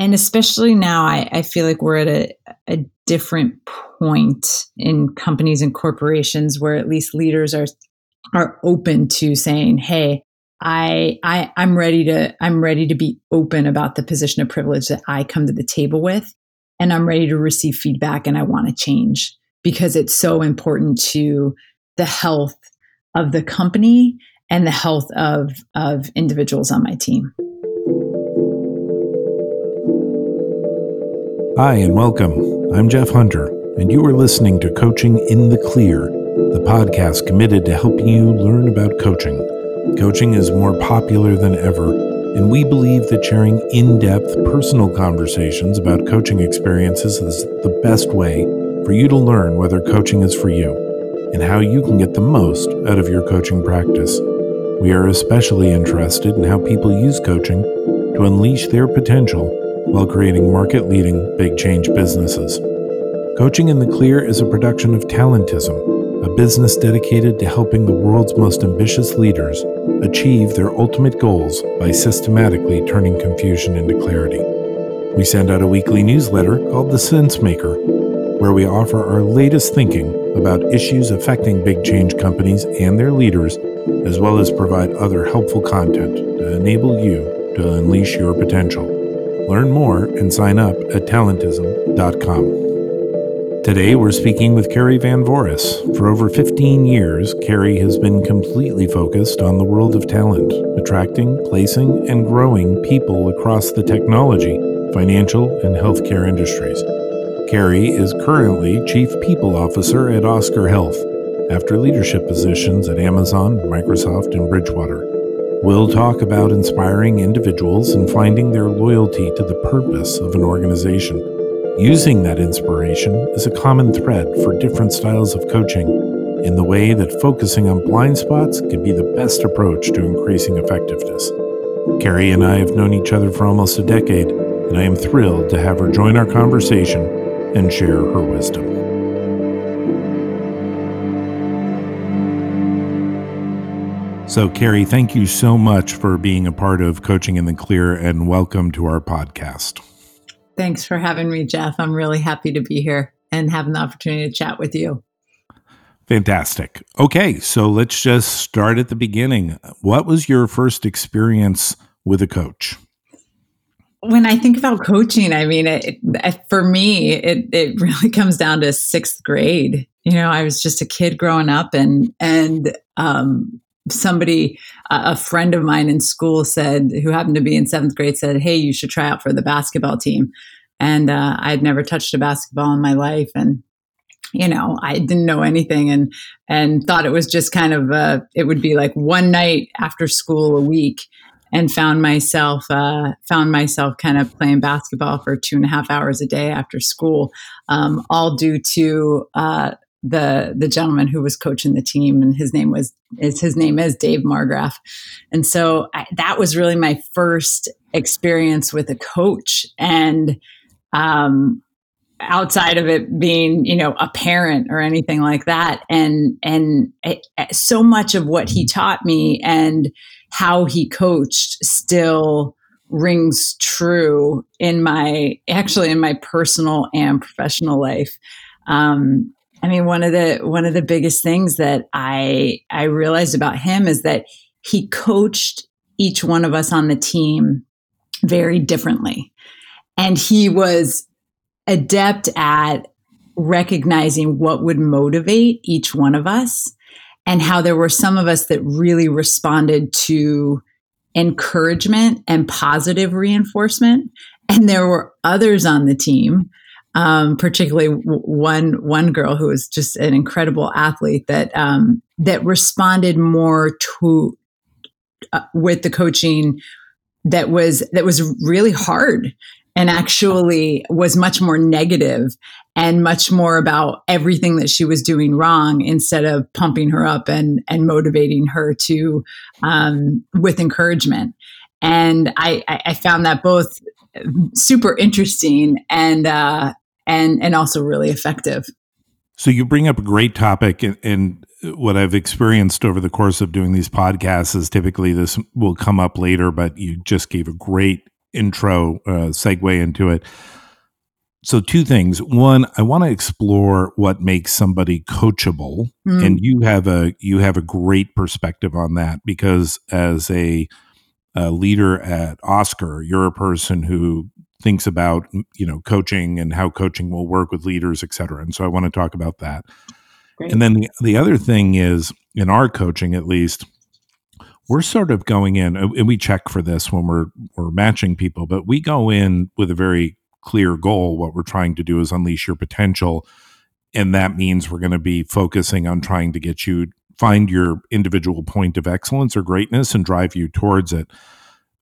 and especially now, I, I feel like we're at a, a different point in companies and corporations where at least leaders are are open to saying, "Hey, I, I I'm ready to I'm ready to be open about the position of privilege that I come to the table with, and I'm ready to receive feedback, and I want to change because it's so important to the health of the company and the health of of individuals on my team." Hi, and welcome. I'm Jeff Hunter, and you are listening to Coaching in the Clear, the podcast committed to helping you learn about coaching. Coaching is more popular than ever, and we believe that sharing in depth personal conversations about coaching experiences is the best way for you to learn whether coaching is for you and how you can get the most out of your coaching practice. We are especially interested in how people use coaching to unleash their potential while creating market leading big change businesses. Coaching in the Clear is a production of Talentism, a business dedicated to helping the world's most ambitious leaders achieve their ultimate goals by systematically turning confusion into clarity. We send out a weekly newsletter called The Sense Maker, where we offer our latest thinking about issues affecting big change companies and their leaders, as well as provide other helpful content to enable you to unleash your potential. Learn more and sign up at talentism.com. Today, we're speaking with Carrie Van Voris. For over 15 years, Carrie has been completely focused on the world of talent, attracting, placing, and growing people across the technology, financial, and healthcare industries. Carrie is currently Chief People Officer at Oscar Health after leadership positions at Amazon, Microsoft, and Bridgewater. We'll talk about inspiring individuals and finding their loyalty to the purpose of an organization. Using that inspiration is a common thread for different styles of coaching in the way that focusing on blind spots can be the best approach to increasing effectiveness. Carrie and I have known each other for almost a decade, and I am thrilled to have her join our conversation and share her wisdom. So, Carrie, thank you so much for being a part of Coaching in the Clear and welcome to our podcast. Thanks for having me, Jeff. I'm really happy to be here and having the opportunity to chat with you. Fantastic. Okay, so let's just start at the beginning. What was your first experience with a coach? When I think about coaching, I mean, it, it, for me, it, it really comes down to sixth grade. You know, I was just a kid growing up, and and um, somebody a friend of mine in school said who happened to be in seventh grade said hey you should try out for the basketball team. And uh, i had never touched a basketball in my life and you know i didn't know anything and and thought it was just kind of uh, it would be like one night after school a week and found myself uh, found myself kind of playing basketball for two and a half hours a day after school, um, all due to uh, the the gentleman who was coaching the team and his name was is his name is Dave Margraf. And so I, that was really my first experience with a coach. And um outside of it being you know a parent or anything like that and and it, so much of what he taught me and how he coached still rings true in my actually in my personal and professional life. Um, I mean, one of the one of the biggest things that I I realized about him is that he coached each one of us on the team very differently. And he was adept at recognizing what would motivate each one of us and how there were some of us that really responded to encouragement and positive reinforcement and there were others on the team um, particularly one one girl who was just an incredible athlete that um, that responded more to uh, with the coaching that was that was really hard and actually was much more negative and much more about everything that she was doing wrong instead of pumping her up and and motivating her to um, with encouragement. And I, I found that both super interesting and uh, and and also really effective. So you bring up a great topic, and, and, what I've experienced over the course of doing these podcasts is typically this will come up later, but you just gave a great intro uh, segue into it. So, two things. One, I want to explore what makes somebody coachable, mm. and you have a you have a great perspective on that because as a, a leader at Oscar, you're a person who thinks about you know coaching and how coaching will work with leaders, et cetera. And so, I want to talk about that. Great. And then the the other thing is in our coaching, at least, we're sort of going in, and we check for this when we're we're matching people, but we go in with a very clear goal. What we're trying to do is unleash your potential. And that means we're going to be focusing on trying to get you find your individual point of excellence or greatness and drive you towards it,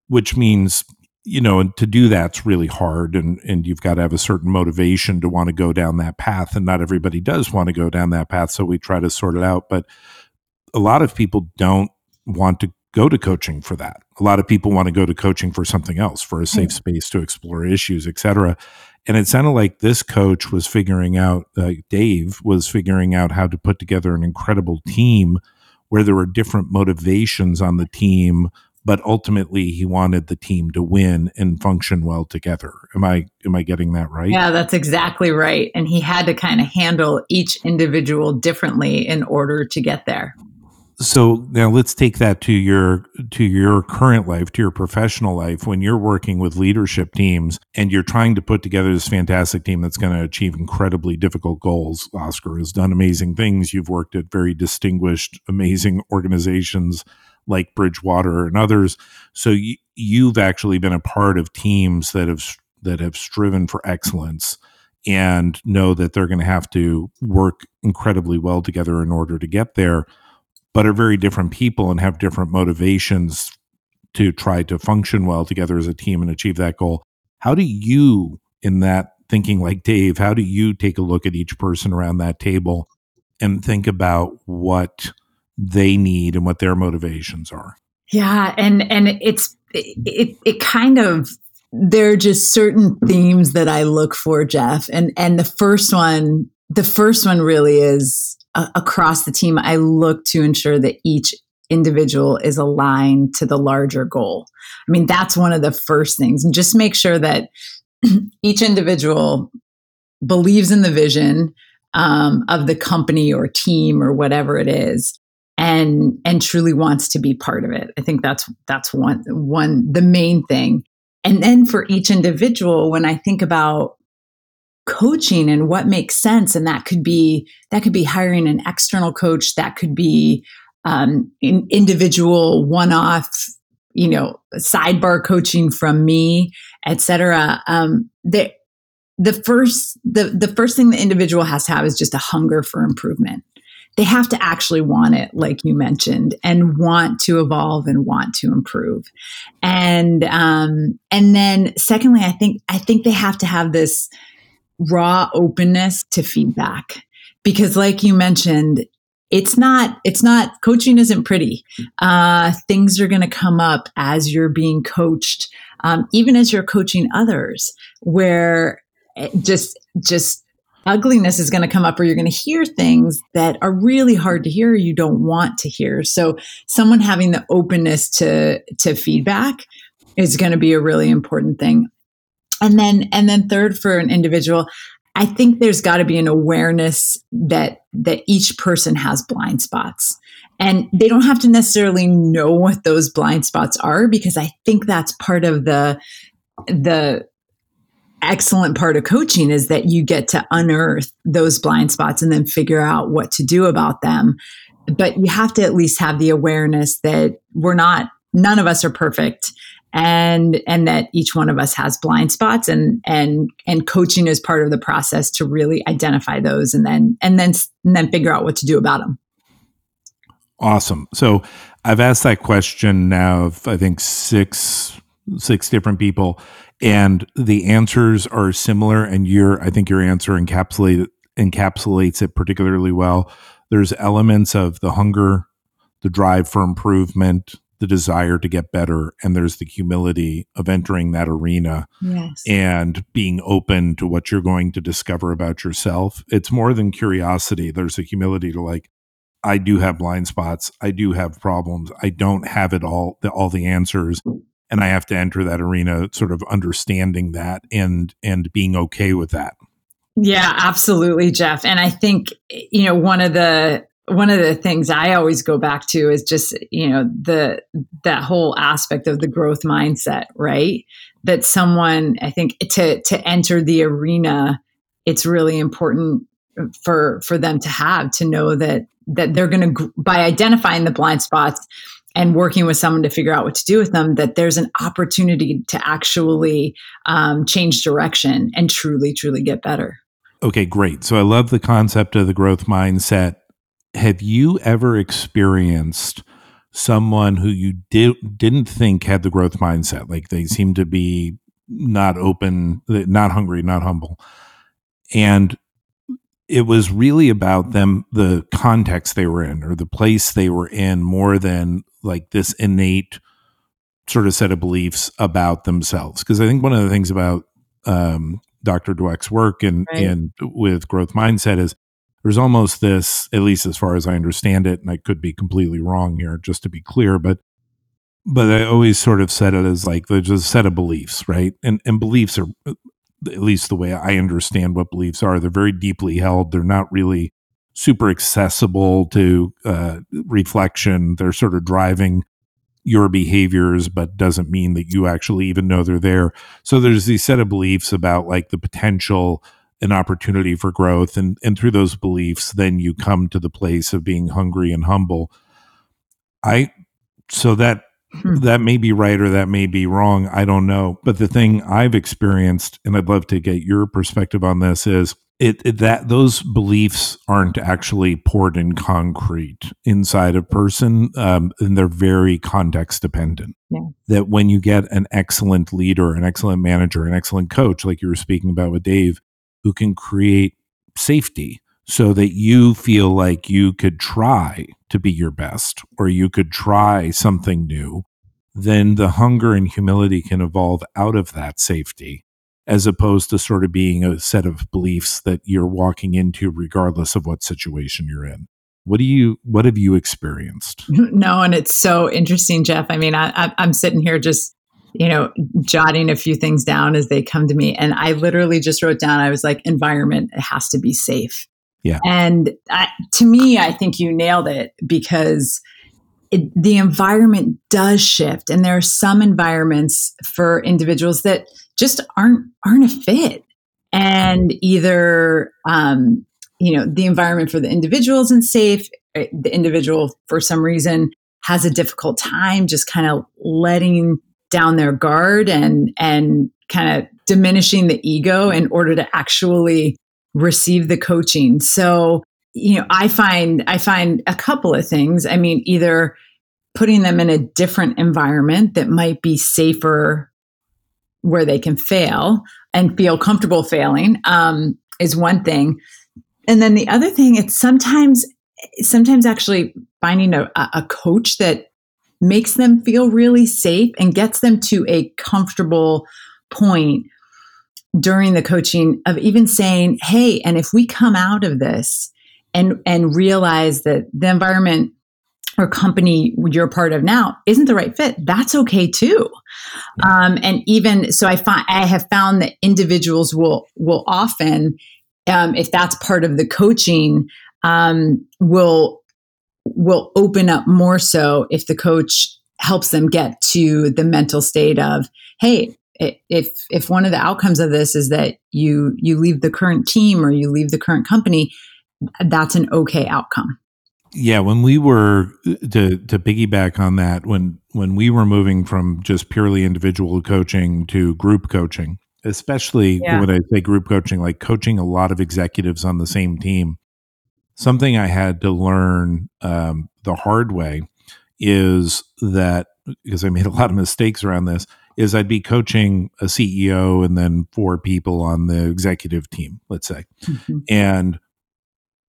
which means you know, and to do that's really hard, and and you've got to have a certain motivation to want to go down that path, and not everybody does want to go down that path. So we try to sort it out, but a lot of people don't want to go to coaching for that. A lot of people want to go to coaching for something else, for a safe space to explore issues, etc. And it sounded like this coach was figuring out, uh, Dave was figuring out how to put together an incredible team where there were different motivations on the team, but ultimately he wanted the team to win and function well together. Am I am I getting that right? Yeah, that's exactly right. And he had to kind of handle each individual differently in order to get there so now let's take that to your to your current life to your professional life when you're working with leadership teams and you're trying to put together this fantastic team that's going to achieve incredibly difficult goals oscar has done amazing things you've worked at very distinguished amazing organizations like bridgewater and others so y- you've actually been a part of teams that have that have striven for excellence and know that they're going to have to work incredibly well together in order to get there but are very different people and have different motivations to try to function well together as a team and achieve that goal. How do you, in that thinking like Dave, how do you take a look at each person around that table and think about what they need and what their motivations are? Yeah, and and it's it it kind of there are just certain themes that I look for, Jeff. And and the first one, the first one really is uh, across the team, I look to ensure that each individual is aligned to the larger goal. I mean, that's one of the first things. And just make sure that each individual believes in the vision um, of the company or team or whatever it is and and truly wants to be part of it. I think that's that's one one the main thing. And then for each individual when i think about coaching and what makes sense and that could be that could be hiring an external coach that could be um, in individual one-off you know sidebar coaching from me etc um, the the first the the first thing the individual has to have is just a hunger for improvement they have to actually want it like you mentioned and want to evolve and want to improve. And um and then secondly i think i think they have to have this raw openness to feedback because like you mentioned it's not it's not coaching isn't pretty. Uh, things are going to come up as you're being coached um, even as you're coaching others where just just ugliness is going to come up or you're going to hear things that are really hard to hear you don't want to hear. So someone having the openness to to feedback is going to be a really important thing. And then and then third for an individual i think there's got to be an awareness that that each person has blind spots. And they don't have to necessarily know what those blind spots are because i think that's part of the the excellent part of coaching is that you get to unearth those blind spots and then figure out what to do about them. But you have to at least have the awareness that we're not none of us are perfect and and that each one of us has blind spots and and and coaching is part of the process to really identify those and then and then and then figure out what to do about them awesome. So i've asked that question now of i think six six different people and the answers are similar and your i think your answer encapsulate encapsulates it particularly well. There's elements of the hunger the drive for improvement the desire to get better and there's the humility of entering that arena yes. and being open to what you're going to discover about yourself. It's more than curiosity. There's a humility to like i do have blind spots. I do have problems. I don't have it all the, all the answers and I have to enter that arena sort of understanding that and and being okay with that. Yeah, absolutely, Jeff. And I think you know one of the one of the things I always go back to is just you know the that whole aspect of the growth mindset, right? That someone I think to to enter the arena, it's really important for for them to have to know that that they're going to by identifying the blind spots and working with someone to figure out what to do with them that there's an opportunity to actually um, change direction and truly truly get better. Okay great. So i love the concept of the growth mindset. Have you ever experienced someone who you did, didn't think had the growth mindset? Like they seem to be not open not hungry not humble. And it was really about them the context they were in or the place they were in more than like this innate sort of set of beliefs about themselves because i think one of the things about um, dr dweck's work and right. and with growth mindset is there's almost this at least as far as i understand it and i could be completely wrong here just to be clear but but i always sort of said it as like there's a set of beliefs right and and beliefs are at least the way I understand what beliefs are. They're very deeply held. They're not really super accessible to uh, reflection. They're sort of driving your behaviors, but doesn't mean that you actually even know they're there. So there's these set of beliefs about like the potential and opportunity for growth. And, and through those beliefs, then you come to the place of being hungry and humble. I, so that Hmm. That may be right or that may be wrong. I don't know. But the thing I've experienced, and I'd love to get your perspective on this, is it, it, that those beliefs aren't actually poured in concrete inside a person, um, and they're very context dependent. Yeah. That when you get an excellent leader, an excellent manager, an excellent coach, like you were speaking about with Dave, who can create safety so that you feel like you could try to be your best or you could try something new, then the hunger and humility can evolve out of that safety as opposed to sort of being a set of beliefs that you're walking into regardless of what situation you're in. What do you what have you experienced? No, and it's so interesting, Jeff. I mean, I, I'm sitting here just you know, jotting a few things down as they come to me. And I literally just wrote down, I was like, environment, it has to be safe. Yeah. And I, to me, I think you nailed it because it, the environment does shift, and there are some environments for individuals that just aren't aren't a fit, and either um, you know the environment for the individual isn't safe. Eh, the individual, for some reason, has a difficult time just kind of letting down their guard and and kind of diminishing the ego in order to actually receive the coaching. So, you know, I find I find a couple of things. I mean, either putting them in a different environment that might be safer where they can fail and feel comfortable failing um, is one thing. And then the other thing, it's sometimes sometimes actually finding a, a coach that makes them feel really safe and gets them to a comfortable point during the coaching of even saying, hey, and if we come out of this and and realize that the environment or company you're part of now isn't the right fit, that's okay too. Um, and even so, I find I have found that individuals will will often, um, if that's part of the coaching, um, will will open up more so if the coach helps them get to the mental state of, hey, if if one of the outcomes of this is that you you leave the current team or you leave the current company that's an okay outcome yeah when we were to to piggyback on that when when we were moving from just purely individual coaching to group coaching especially yeah. when i say group coaching like coaching a lot of executives on the same team something i had to learn um, the hard way is that because i made a lot of mistakes around this is I'd be coaching a CEO and then four people on the executive team, let's say. Mm-hmm. And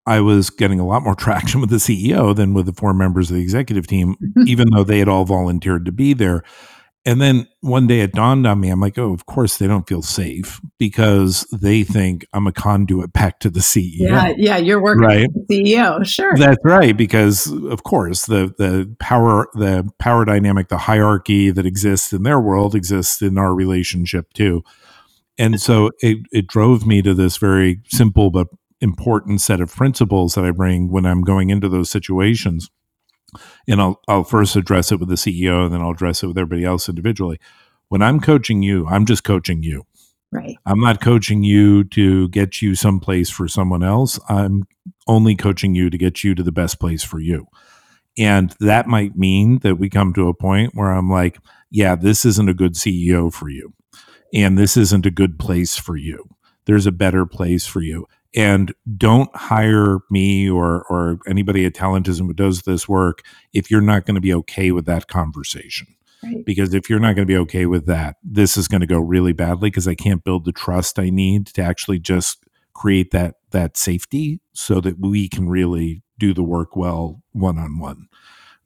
I was getting a lot more traction with the CEO than with the four members of the executive team, even though they had all volunteered to be there. And then one day it dawned on me, I'm like, oh, of course they don't feel safe because they think I'm a conduit back to the CEO. Yeah, yeah, you're working right? the CEO, sure. That's right, because of course the the power the power dynamic, the hierarchy that exists in their world exists in our relationship too. And so it, it drove me to this very simple but important set of principles that I bring when I'm going into those situations and I'll I'll first address it with the CEO and then I'll address it with everybody else individually. When I'm coaching you, I'm just coaching you. Right. I'm not coaching you to get you someplace for someone else. I'm only coaching you to get you to the best place for you. And that might mean that we come to a point where I'm like, yeah, this isn't a good CEO for you. And this isn't a good place for you. There's a better place for you and don't hire me or or anybody at talentism who does this work if you're not going to be okay with that conversation right. because if you're not going to be okay with that this is going to go really badly because i can't build the trust i need to actually just create that that safety so that we can really do the work well one on one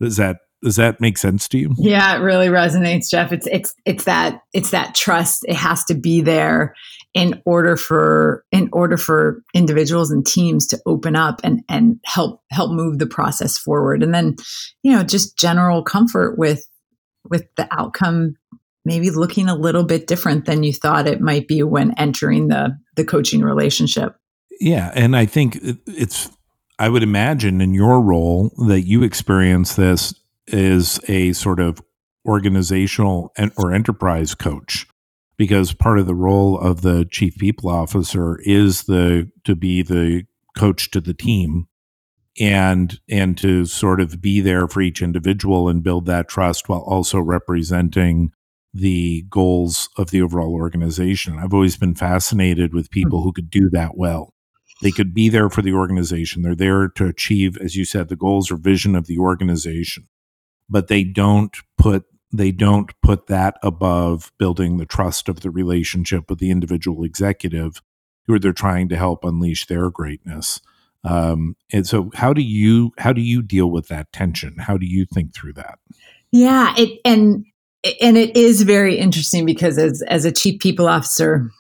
does that does that make sense to you? Yeah it really resonates jeff. It's it's it's that it's that trust. It has to be there in order for in order for individuals and teams to open up and and help help move the process forward. And then you know just general comfort with with the outcome maybe looking a little bit different than you thought it might be when entering the the coaching relationship. Yeah and i think it's i would imagine in your role that you experience this as a sort of organizational or enterprise coach because part of the role of the chief people officer is the to be the coach to the team and and to sort of be there for each individual and build that trust while also representing the goals of the overall organization. I've always been fascinated with hmm. people who could do that well. They could be there for the organization. They're there to achieve, as you said, the goals or vision of the organization, but they don't put they don't put that above building the trust of the relationship with the individual executive who they're trying to help unleash their greatness. Um, and so, how do you how do you deal with that tension? How do you think through that? Yeah, it and and it is very interesting because as as a chief people officer,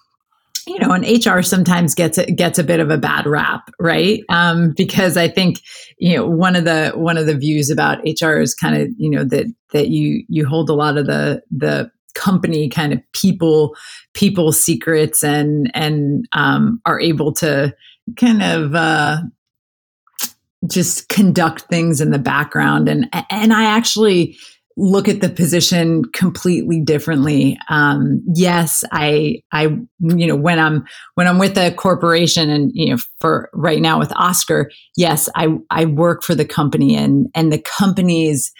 you know, and HR sometimes gets gets a bit of a bad rap, right? Um, because I think you know one of the one of the views about HR is kind of you know that that you you hold a lot of the the company kind of people people secrets and and um, are able to kind of uh, just conduct things in the background and and I actually look at the position completely differently. Um, yes, I, I, you know, when I'm when I'm with a corporation, and you know, for right now with Oscar, yes, I I work for the company, and and the company's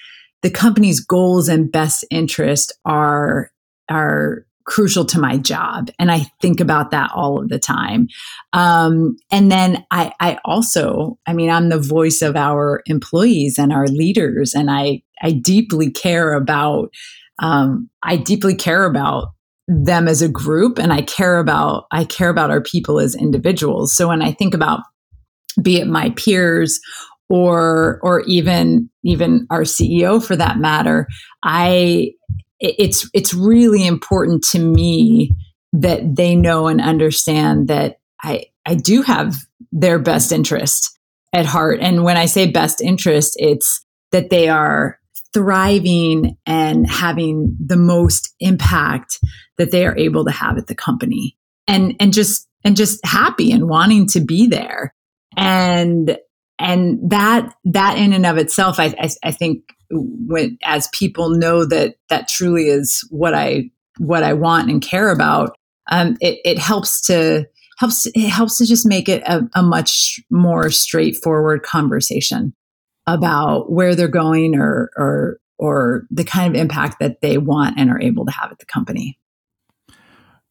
the company's goals and best interest are are crucial to my job and i think about that all of the time. Um, and then I, I also i mean i'm the voice of our employees and our leaders and i i deeply care about um, i deeply care about them as a group and i care about i care about our people as individuals. So when i think about be it my peers or or even even our ceo for that matter i it's it's really important to me that they know and understand that I I do have their best interest at heart. And when I say best interest, it's that they are thriving and having the most impact that they are able to have at the company. And and just and just happy and wanting to be there. And and that that in and of itself I, I, I think when as people know that that truly is what I what I want and care about, um, it, it helps to helps it helps to just make it a, a much more straightforward conversation about where they're going or or or the kind of impact that they want and are able to have at the company.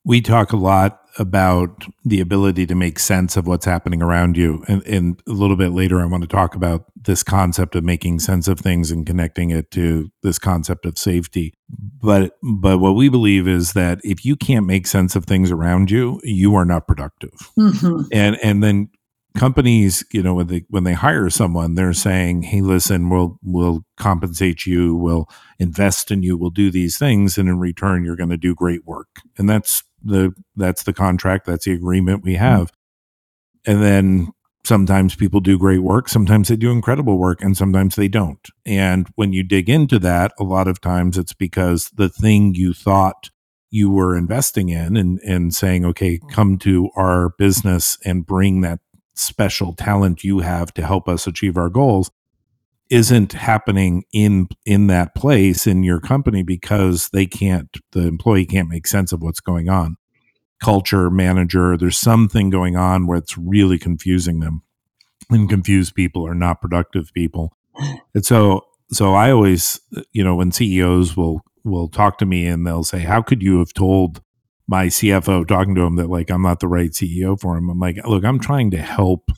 We talk a lot about the ability to make sense of what's happening around you. And, and, a little bit later, I want to talk about this concept of making sense of things and connecting it to this concept of safety. But, but what we believe is that if you can't make sense of things around you, you are not productive. Mm-hmm. And, and then companies, you know, when they when they hire someone, they're saying, "Hey, listen, we'll we'll compensate you, we'll invest in you, we'll do these things, and in return, you're going to do great work." And that's the that's the contract, that's the agreement we have. And then sometimes people do great work, sometimes they do incredible work, and sometimes they don't. And when you dig into that, a lot of times it's because the thing you thought you were investing in and and saying, okay, mm. come to our business and bring that special talent you have to help us achieve our goals isn't happening in in that place in your company because they can't the employee can't make sense of what's going on culture manager there's something going on where it's really confusing them and confused people are not productive people and so so i always you know when ceos will will talk to me and they'll say how could you have told my CFO talking to him that like I'm not the right CEO for him. I'm like, look, I'm trying to help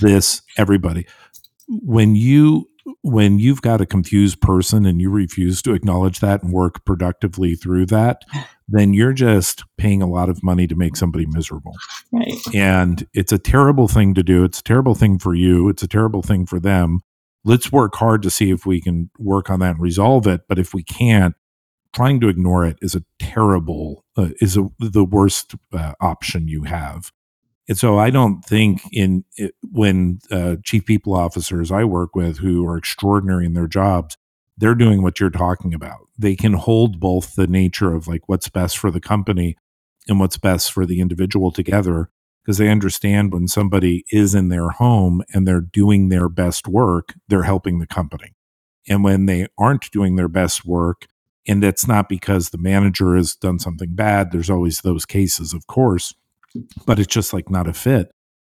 this everybody. When you when you've got a confused person and you refuse to acknowledge that and work productively through that, then you're just paying a lot of money to make somebody miserable. Right. And it's a terrible thing to do. It's a terrible thing for you. It's a terrible thing for them. Let's work hard to see if we can work on that and resolve it. But if we can't, trying to ignore it is a terrible uh, is a, the worst uh, option you have and so i don't think in it, when uh, chief people officers i work with who are extraordinary in their jobs they're doing what you're talking about they can hold both the nature of like what's best for the company and what's best for the individual together because they understand when somebody is in their home and they're doing their best work they're helping the company and when they aren't doing their best work and that's not because the manager has done something bad. There's always those cases, of course, but it's just like not a fit.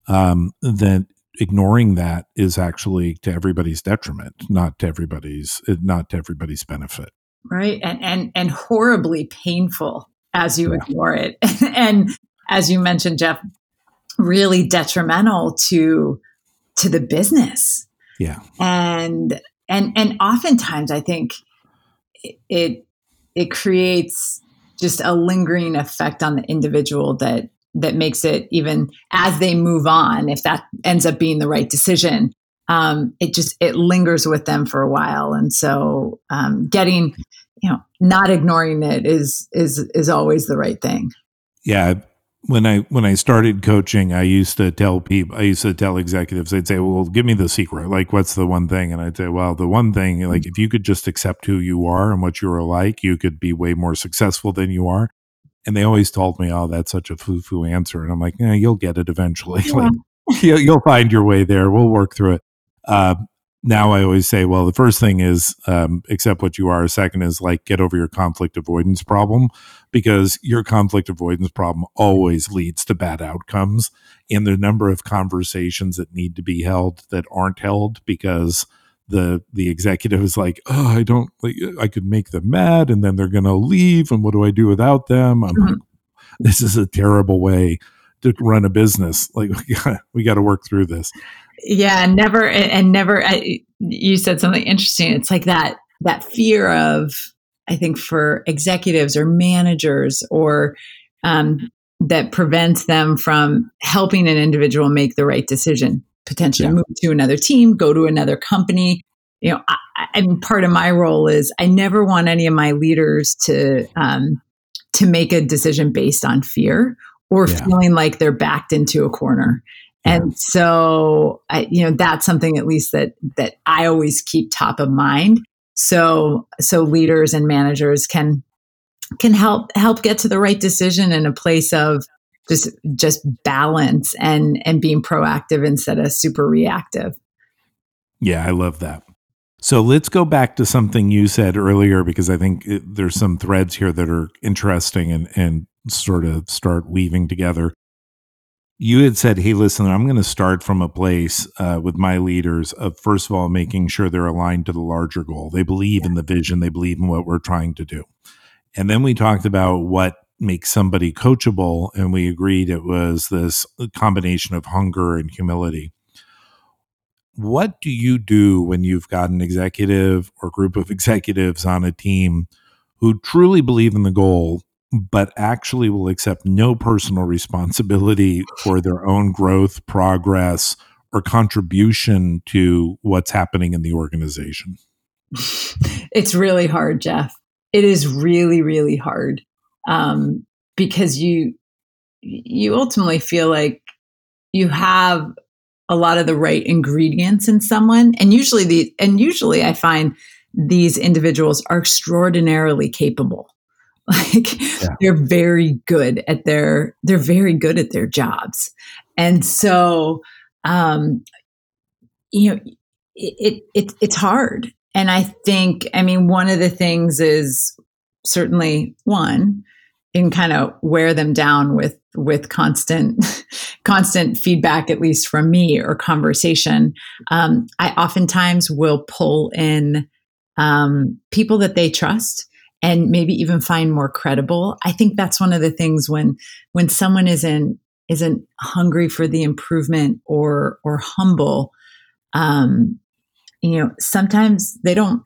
Um, then ignoring that is actually to everybody's detriment, not to everybody's not to everybody's benefit. Right, and and and horribly painful as you yeah. ignore it, and as you mentioned, Jeff, really detrimental to to the business. Yeah, and and and oftentimes I think it it creates just a lingering effect on the individual that that makes it even as they move on if that ends up being the right decision um, it just it lingers with them for a while and so um, getting you know not ignoring it is is is always the right thing yeah when I when I started coaching, I used to tell people, I used to tell executives, they'd say, "Well, give me the secret. Like, what's the one thing?" And I'd say, "Well, the one thing, like, if you could just accept who you are and what you are like, you could be way more successful than you are." And they always told me, "Oh, that's such a foo foo answer," and I'm like, "Yeah, you'll get it eventually. Yeah. like, you'll find your way there. We'll work through it." Uh, now I always say, well, the first thing is um, accept what you are. Second is like get over your conflict avoidance problem because your conflict avoidance problem always leads to bad outcomes. And the number of conversations that need to be held that aren't held because the the executive is like, oh, I don't, like, I could make them mad, and then they're going to leave, and what do I do without them? I'm mm-hmm. like, this is a terrible way to run a business. Like we got, we got to work through this yeah never and never I, you said something interesting it's like that that fear of i think for executives or managers or um, that prevents them from helping an individual make the right decision potentially yeah. move to another team go to another company you know I, I mean part of my role is i never want any of my leaders to um, to make a decision based on fear or yeah. feeling like they're backed into a corner and so, I, you know, that's something at least that that I always keep top of mind. So, so leaders and managers can can help help get to the right decision in a place of just just balance and and being proactive instead of super reactive. Yeah, I love that. So let's go back to something you said earlier because I think it, there's some threads here that are interesting and and sort of start weaving together you had said, "Hey, listen, I'm going to start from a place uh, with my leaders of first of all making sure they're aligned to the larger goal. They believe in the vision, they believe in what we're trying to do." And then we talked about what makes somebody coachable, and we agreed it was this combination of hunger and humility. What do you do when you've got an executive or group of executives on a team who truly believe in the goal but actually will accept no personal responsibility for their own growth, progress, or contribution to what's happening in the organization? It's really hard, Jeff. It is really, really hard um, because you you ultimately feel like you have a lot of the right ingredients in someone, and usually the and usually I find these individuals are extraordinarily capable. Like yeah. they're very good at their they're very good at their jobs. And so um you know it, it it's hard. And i think i mean one of the things is certainly one and kind of wear them down with with constant constant feedback at least from me or conversation. Um, i oftentimes will pull in um, people that they trust and maybe even find more credible. I think that's one of the things when when someone isn't isn't hungry for the improvement or or humble um you know sometimes they don't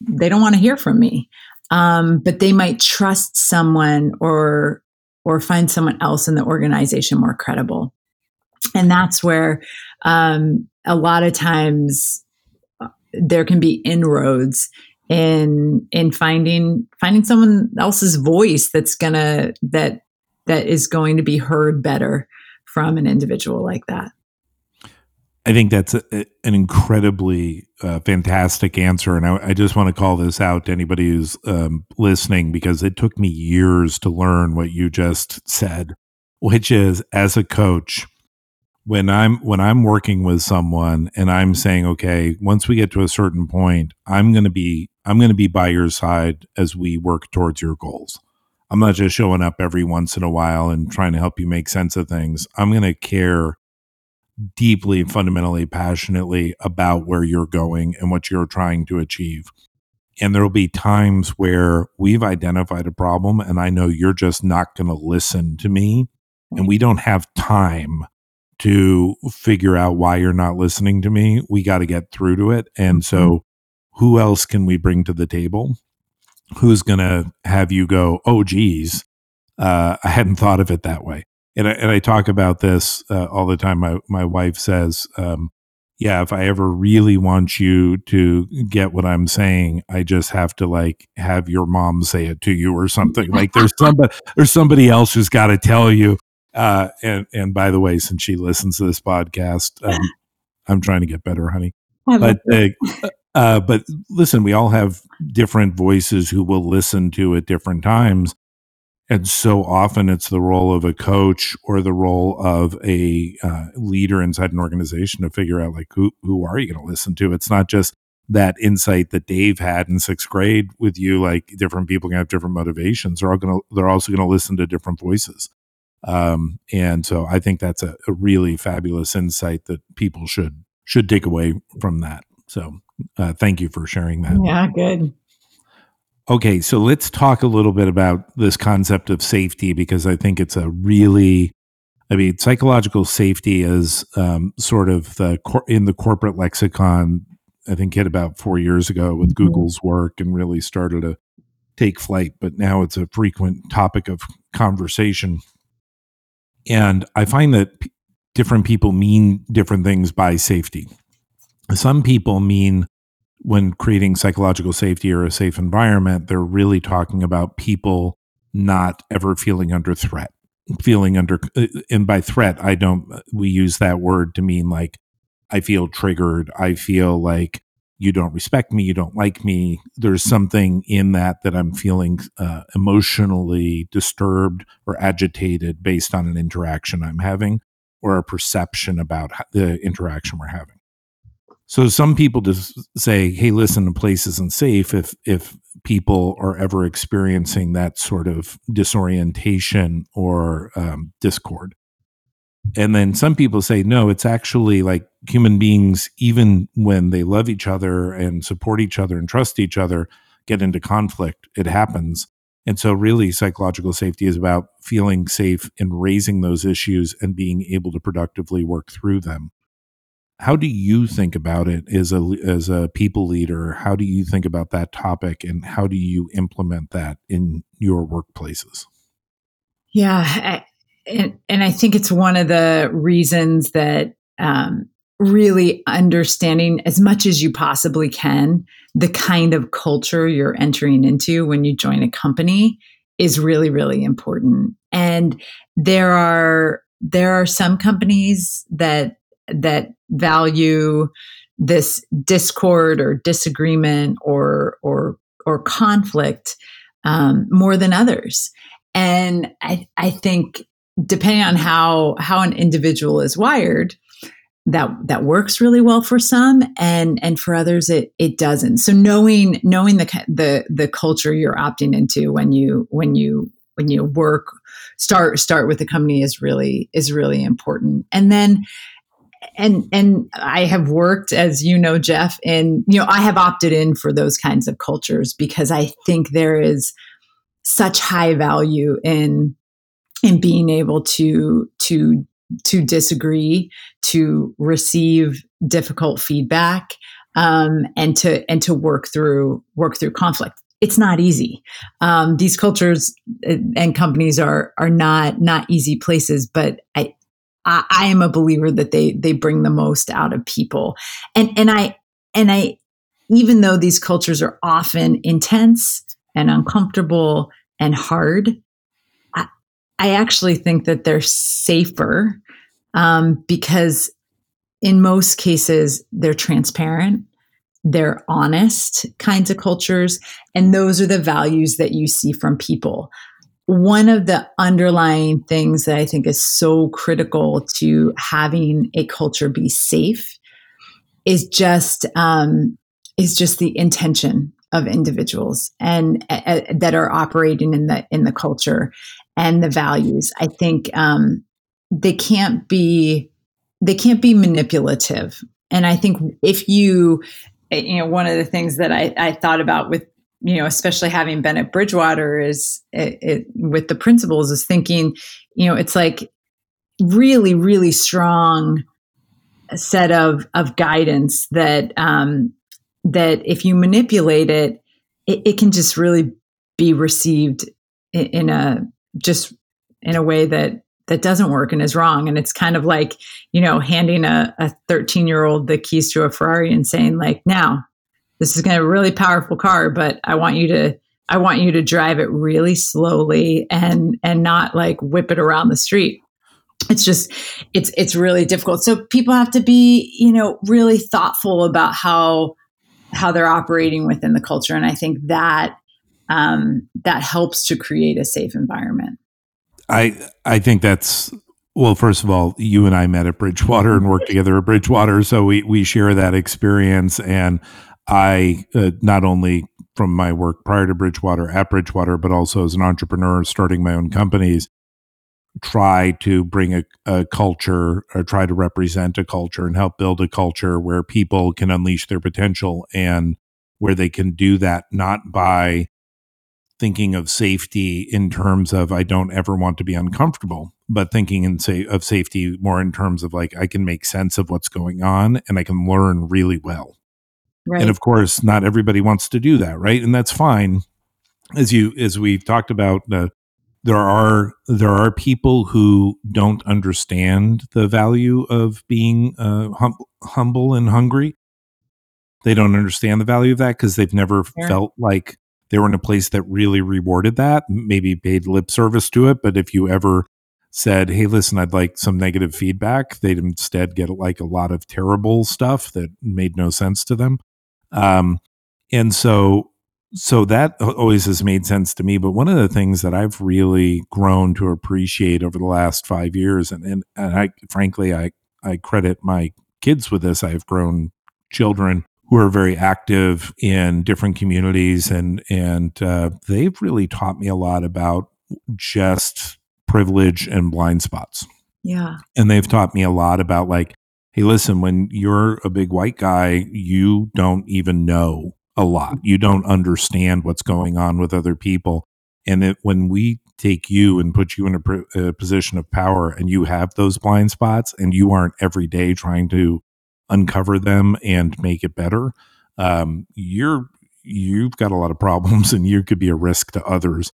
they don't want to hear from me um but they might trust someone or or find someone else in the organization more credible. And that's where um a lot of times uh, there can be inroads in in finding finding someone else's voice that's gonna that that is going to be heard better from an individual like that I think that's a, an incredibly uh, fantastic answer. And I, I, just want to call this out to anybody who's um, listening because it took me years to learn what you just said, which is as a coach, when I'm when I'm working with someone and I'm saying, okay, once we get to a certain point, I'm to be I'm going to be by your side as we work towards your goals. I'm not just showing up every once in a while and trying to help you make sense of things. I'm going to care deeply, fundamentally, passionately about where you're going and what you're trying to achieve. And there will be times where we've identified a problem and I know you're just not going to listen to me and we don't have time to figure out why you're not listening to me. We got to get through to it. And so, mm-hmm. who else can we bring to the table? Who's going to have you go, oh, geez, uh, I hadn't thought of it that way. And I, and I talk about this uh, all the time. My, my wife says, um, yeah, if I ever really want you to get what I'm saying, I just have to like have your mom say it to you or something. Like there's somebody there's somebody else who's got to tell you uh, and and by the way, since she listens to this podcast, um, I'm trying to get better, honey. But uh, uh, but listen, we all have different voices who will listen to at different times, and so often it's the role of a coach or the role of a uh, leader inside an organization to figure out like who who are you going to listen to. It's not just that insight that Dave had in sixth grade with you. Like different people can have different motivations. They're all going to they're also going to listen to different voices. Um, and so I think that's a, a, really fabulous insight that people should should take away from that. So uh, thank you for sharing that. Yeah, good. Okay, so let's talk a little bit about this concept of safety because I think it's a really, I mean, psychological safety is um, sort of the cor- in the corporate lexicon. I think hit about four years ago with mm-hmm. Google's work and really started to take flight, but now it's a frequent topic of conversation and I find that p- different people mean different things by safety. Some people mean when creating psychological safety or a safe environment, they're really talking about people not ever feeling under threat, feeling under, uh, and by threat, I don't, we use that word to mean like, I feel triggered. I feel like you don't respect me, you don't like me. There's something in that that I'm feeling uh, emotionally disturbed or agitated based on an interaction I'm having or a perception about the interaction we're having. So some people just say, "Hey, listen, the place isn't safe if if people are ever experiencing that sort of disorientation or um, discord." And then some people say, no, it's actually like human beings, even when they love each other and support each other and trust each other, get into conflict. It happens. And so, really, psychological safety is about feeling safe in raising those issues and being able to productively work through them. How do you think about it as a as a people leader? How do you think about that topic, and how do you implement that in your workplaces? Yeah. I, and, and I think it's one of the reasons that um, really understanding as much as you possibly can the kind of culture you're entering into when you join a company is really really important and there are there are some companies that that value this discord or disagreement or or or conflict um, more than others. And I, I think depending on how how an individual is wired that that works really well for some and and for others it it doesn't. So knowing knowing the the the culture you're opting into when you when you when you work start start with the company is really is really important. And then and and I have worked as you know Jeff and you know I have opted in for those kinds of cultures because I think there is such high value in in being able to to to disagree, to receive difficult feedback, um, and to and to work through work through conflict. It's not easy. Um, these cultures uh, and companies are are not not easy places, but I, I I am a believer that they they bring the most out of people, and and I and I even though these cultures are often intense and uncomfortable and hard, I actually think that they're safer um, because in most cases they're transparent, they're honest kinds of cultures, and those are the values that you see from people. One of the underlying things that I think is so critical to having a culture be safe is just um, is just the intention of individuals and uh, that are operating in the in the culture and the values. I think um, they can't be they can't be manipulative. And I think if you you know one of the things that I, I thought about with you know especially having been at Bridgewater is it, it, with the principles is thinking you know it's like really really strong set of of guidance that um, that if you manipulate it, it, it can just really be received in, in a just in a way that that doesn't work and is wrong. And it's kind of like, you know, handing a 13 year old the keys to a Ferrari and saying, like, now this is going to be a really powerful car, but I want you to, I want you to drive it really slowly and, and not like whip it around the street. It's just, it's, it's really difficult. So people have to be, you know, really thoughtful about how, how they're operating within the culture. And I think that um, that helps to create a safe environment. I I think that's well. First of all, you and I met at Bridgewater and worked together at Bridgewater, so we we share that experience. And I uh, not only from my work prior to Bridgewater at Bridgewater, but also as an entrepreneur starting my own companies, try to bring a, a, culture or try to represent a culture and help build a culture where people can unleash their potential and where they can do that not by thinking of safety in terms of I don't ever want to be uncomfortable, but thinking in say of safety more in terms of like I can make sense of what's going on and I can learn really well. Right. And of course, not everybody wants to do that, right? And that's fine. As you as we've talked about, uh, there are there are people who don't understand the value of being uh, hum- humble and hungry. They don't understand the value of that because they've never sure. felt like they were in a place that really rewarded that, maybe paid lip service to it. But if you ever said, Hey, listen, I'd like some negative feedback, they'd instead get like a lot of terrible stuff that made no sense to them. Um, and so, so that always has made sense to me. But one of the things that I've really grown to appreciate over the last five years, and, and, and I, frankly, I, I credit my kids with this. I've grown children who are very active in different communities, and and uh, they've really taught me a lot about just privilege and blind spots. Yeah, and they've taught me a lot about like, hey, listen, when you're a big white guy, you don't even know a lot. You don't understand what's going on with other people, and it, when we take you and put you in a, a position of power, and you have those blind spots, and you aren't every day trying to uncover them and make it better, um, you're you've got a lot of problems and you could be a risk to others.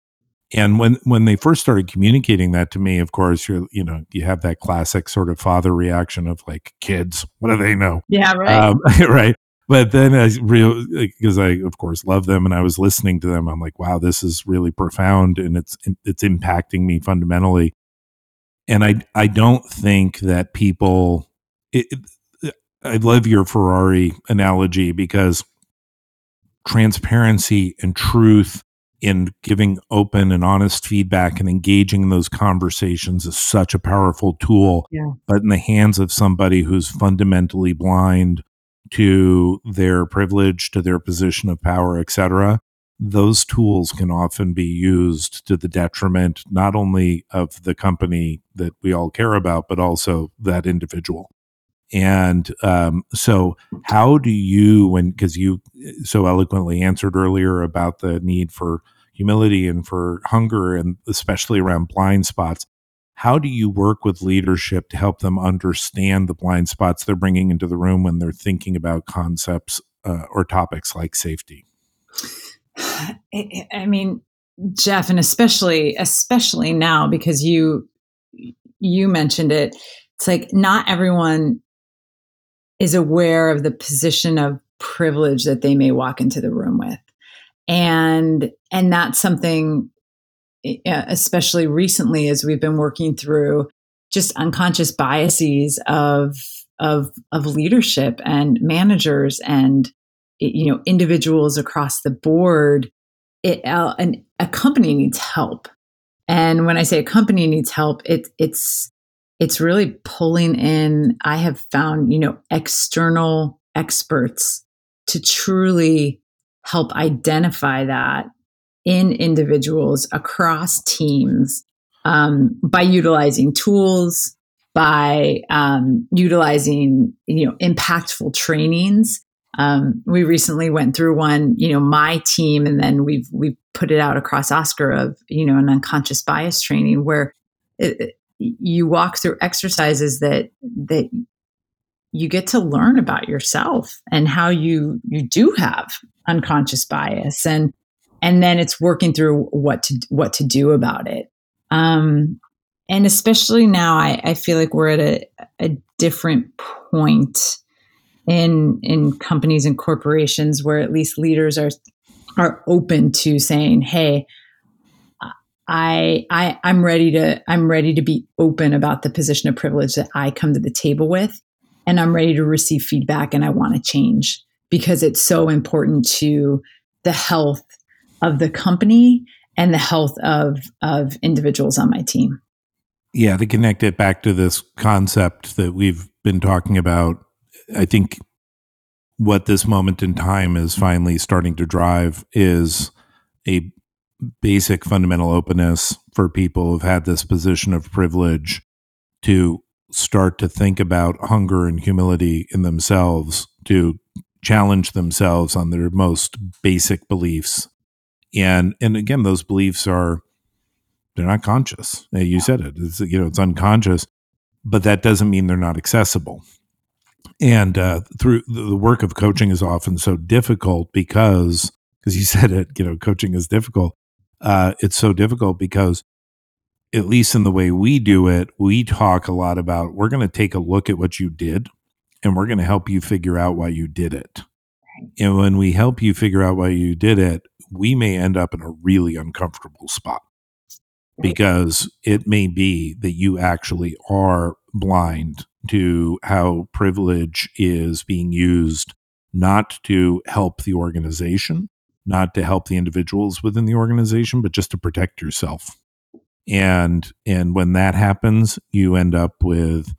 And when when they first started communicating that to me, of course, you're you know you have that classic sort of father reaction of like kids, what do they know? Yeah, right, um, right. But then I real because I of course love them and I was listening to them, I'm like, wow, this is really profound and it's it's impacting me fundamentally. And I I don't think that people. It, it, I love your Ferrari analogy because transparency and truth in giving open and honest feedback and engaging in those conversations is such a powerful tool. Yeah. But in the hands of somebody who's fundamentally blind to their privilege, to their position of power, etc., those tools can often be used to the detriment not only of the company that we all care about, but also that individual. And um, so, how do you, when, because you so eloquently answered earlier about the need for humility and for hunger, and especially around blind spots, how do you work with leadership to help them understand the blind spots they're bringing into the room when they're thinking about concepts uh, or topics like safety? I mean, Jeff, and especially especially now because you you mentioned it, it's like not everyone is aware of the position of privilege that they may walk into the room with and and that's something especially recently as we've been working through just unconscious biases of of of leadership and managers and you know individuals across the board it uh, an, a company needs help. And when i say a company needs help it it's it's really pulling in i have found you know external experts to truly help identify that in individuals across teams um, by utilizing tools by um, utilizing you know impactful trainings. Um, we recently went through one you know my team and then we've we've put it out across oscar of you know an unconscious bias training where it, you walk through exercises that that you get to learn about yourself and how you you do have unconscious bias and and then it's working through what to what to do about it. Um, and especially now I, I feel like we're at a, a different point in in companies and corporations where at least leaders are are open to saying hey I, I I'm ready to I'm ready to be open about the position of privilege that I come to the table with and I'm ready to receive feedback and I want to change because it's so important to the health of the company and the health of of individuals on my team. Yeah, to connect it back to this concept that we've been talking about, I think what this moment in time is finally starting to drive is a basic fundamental openness for people who've had this position of privilege to start to think about hunger and humility in themselves, to challenge themselves on their most basic beliefs. And and again, those beliefs are they're not conscious. You said it. It's you know, it's unconscious, but that doesn't mean they're not accessible. And uh, through the work of coaching is often so difficult because because you said it, you know, coaching is difficult uh, it's so difficult because at least in the way we do it, we talk a lot about we're going to take a look at what you did and we're going to help you figure out why you did it. And when we help you figure out why you did it, we may end up in a really uncomfortable spot because it may be that you actually are blind to how privilege is being used not to help the organization, not to help the individuals within the organization, but just to protect yourself. And and when that happens, you end up with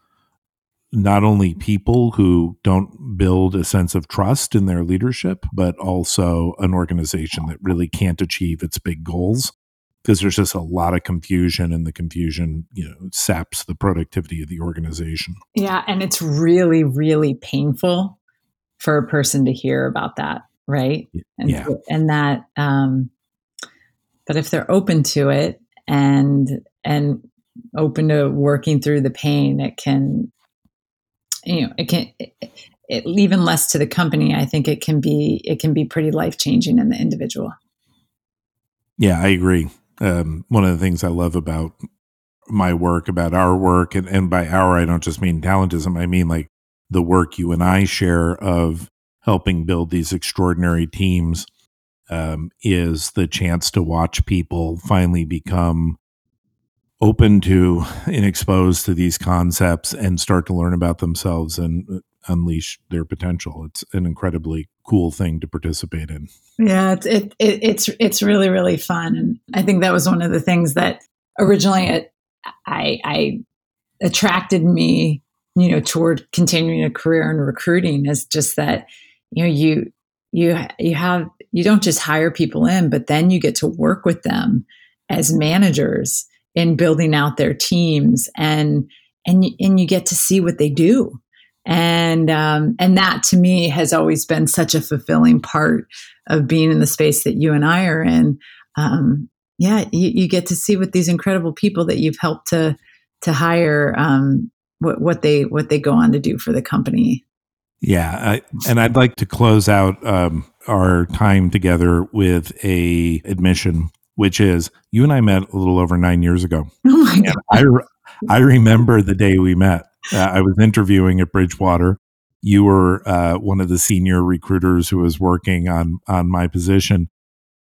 not only people who don't build a sense of trust in their leadership, but also an organization that really can't achieve its big goals because there's just a lot of confusion and the confusion you know saps the productivity of the organization yeah and it's really really painful for a person to hear about that right? And, yeah. and that, um, but if they're open to it and and open to working through the pain, it can, you know, it can. It, it, even less to the company, I think it can be it can be pretty life changing in the individual. Yeah, I agree. Um, one of the things I love about my work, about our work, and, and by our, I don't just mean talentism, I mean like the work you and I share of helping build these extraordinary teams um, is the chance to watch people finally become open to and exposed to these concepts and start to learn about themselves and uh, unleash their potential. It's an incredibly cool thing to participate in. Yeah, it's it, it, it's it's really really fun, and I think that was one of the things that originally it, I, I attracted me, you know, toward continuing a career in recruiting is just that you know you you you have you don't just hire people in, but then you get to work with them as managers in building out their teams and and and you get to see what they do and um, and that to me has always been such a fulfilling part of being in the space that you and I are in. Um, yeah, you, you, get to see what these incredible people that you've helped to to hire um, what what they what they go on to do for the company. Yeah, I, and I'd like to close out um, our time together with a admission, which is you and I met a little over nine years ago. Oh my god! I I remember the day we met uh, I was interviewing at Bridgewater. You were uh, one of the senior recruiters who was working on on my position,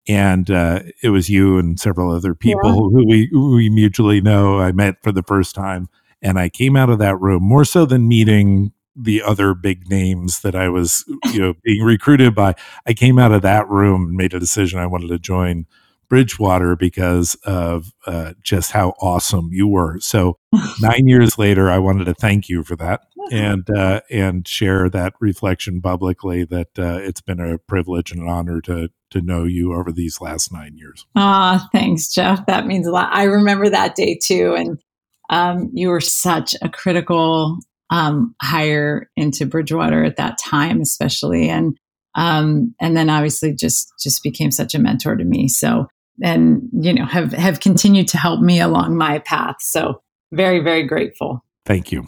and uh, it was you and several other people yeah. who we who we mutually know. I met for the first time, and I came out of that room more so than meeting the other big names that I was you know being recruited by. I came out of that room and made a decision I wanted to join Bridgewater because of uh, just how awesome you were. So nine years later, I wanted to thank you for that and uh, and share that reflection publicly. That uh, it's been a privilege and an honor to to know you over these last nine years. Ah, thanks, Jeff. That means a lot. I remember that day too, and um, you were such a critical um, hire into Bridgewater at that time, especially, and um, and then obviously just just became such a mentor to me. So and you know have have continued to help me along my path. So very very grateful. Thank you.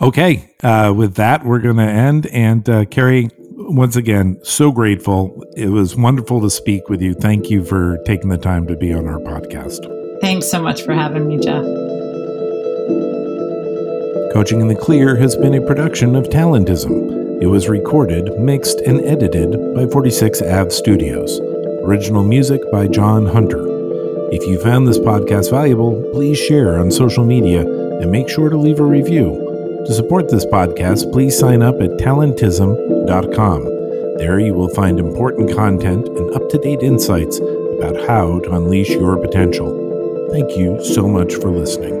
Okay, uh, with that we're going to end. And uh, Carrie, once again, so grateful. It was wonderful to speak with you. Thank you for taking the time to be on our podcast. Thanks so much for having me, Jeff. Coaching in the Clear has been a production of Talentism. It was recorded, mixed, and edited by 46 Ave Studios. Original music by John Hunter. If you found this podcast valuable, please share on social media and make sure to leave a review. To support this podcast, please sign up at talentism.com. There you will find important content and up to date insights about how to unleash your potential. Thank you so much for listening.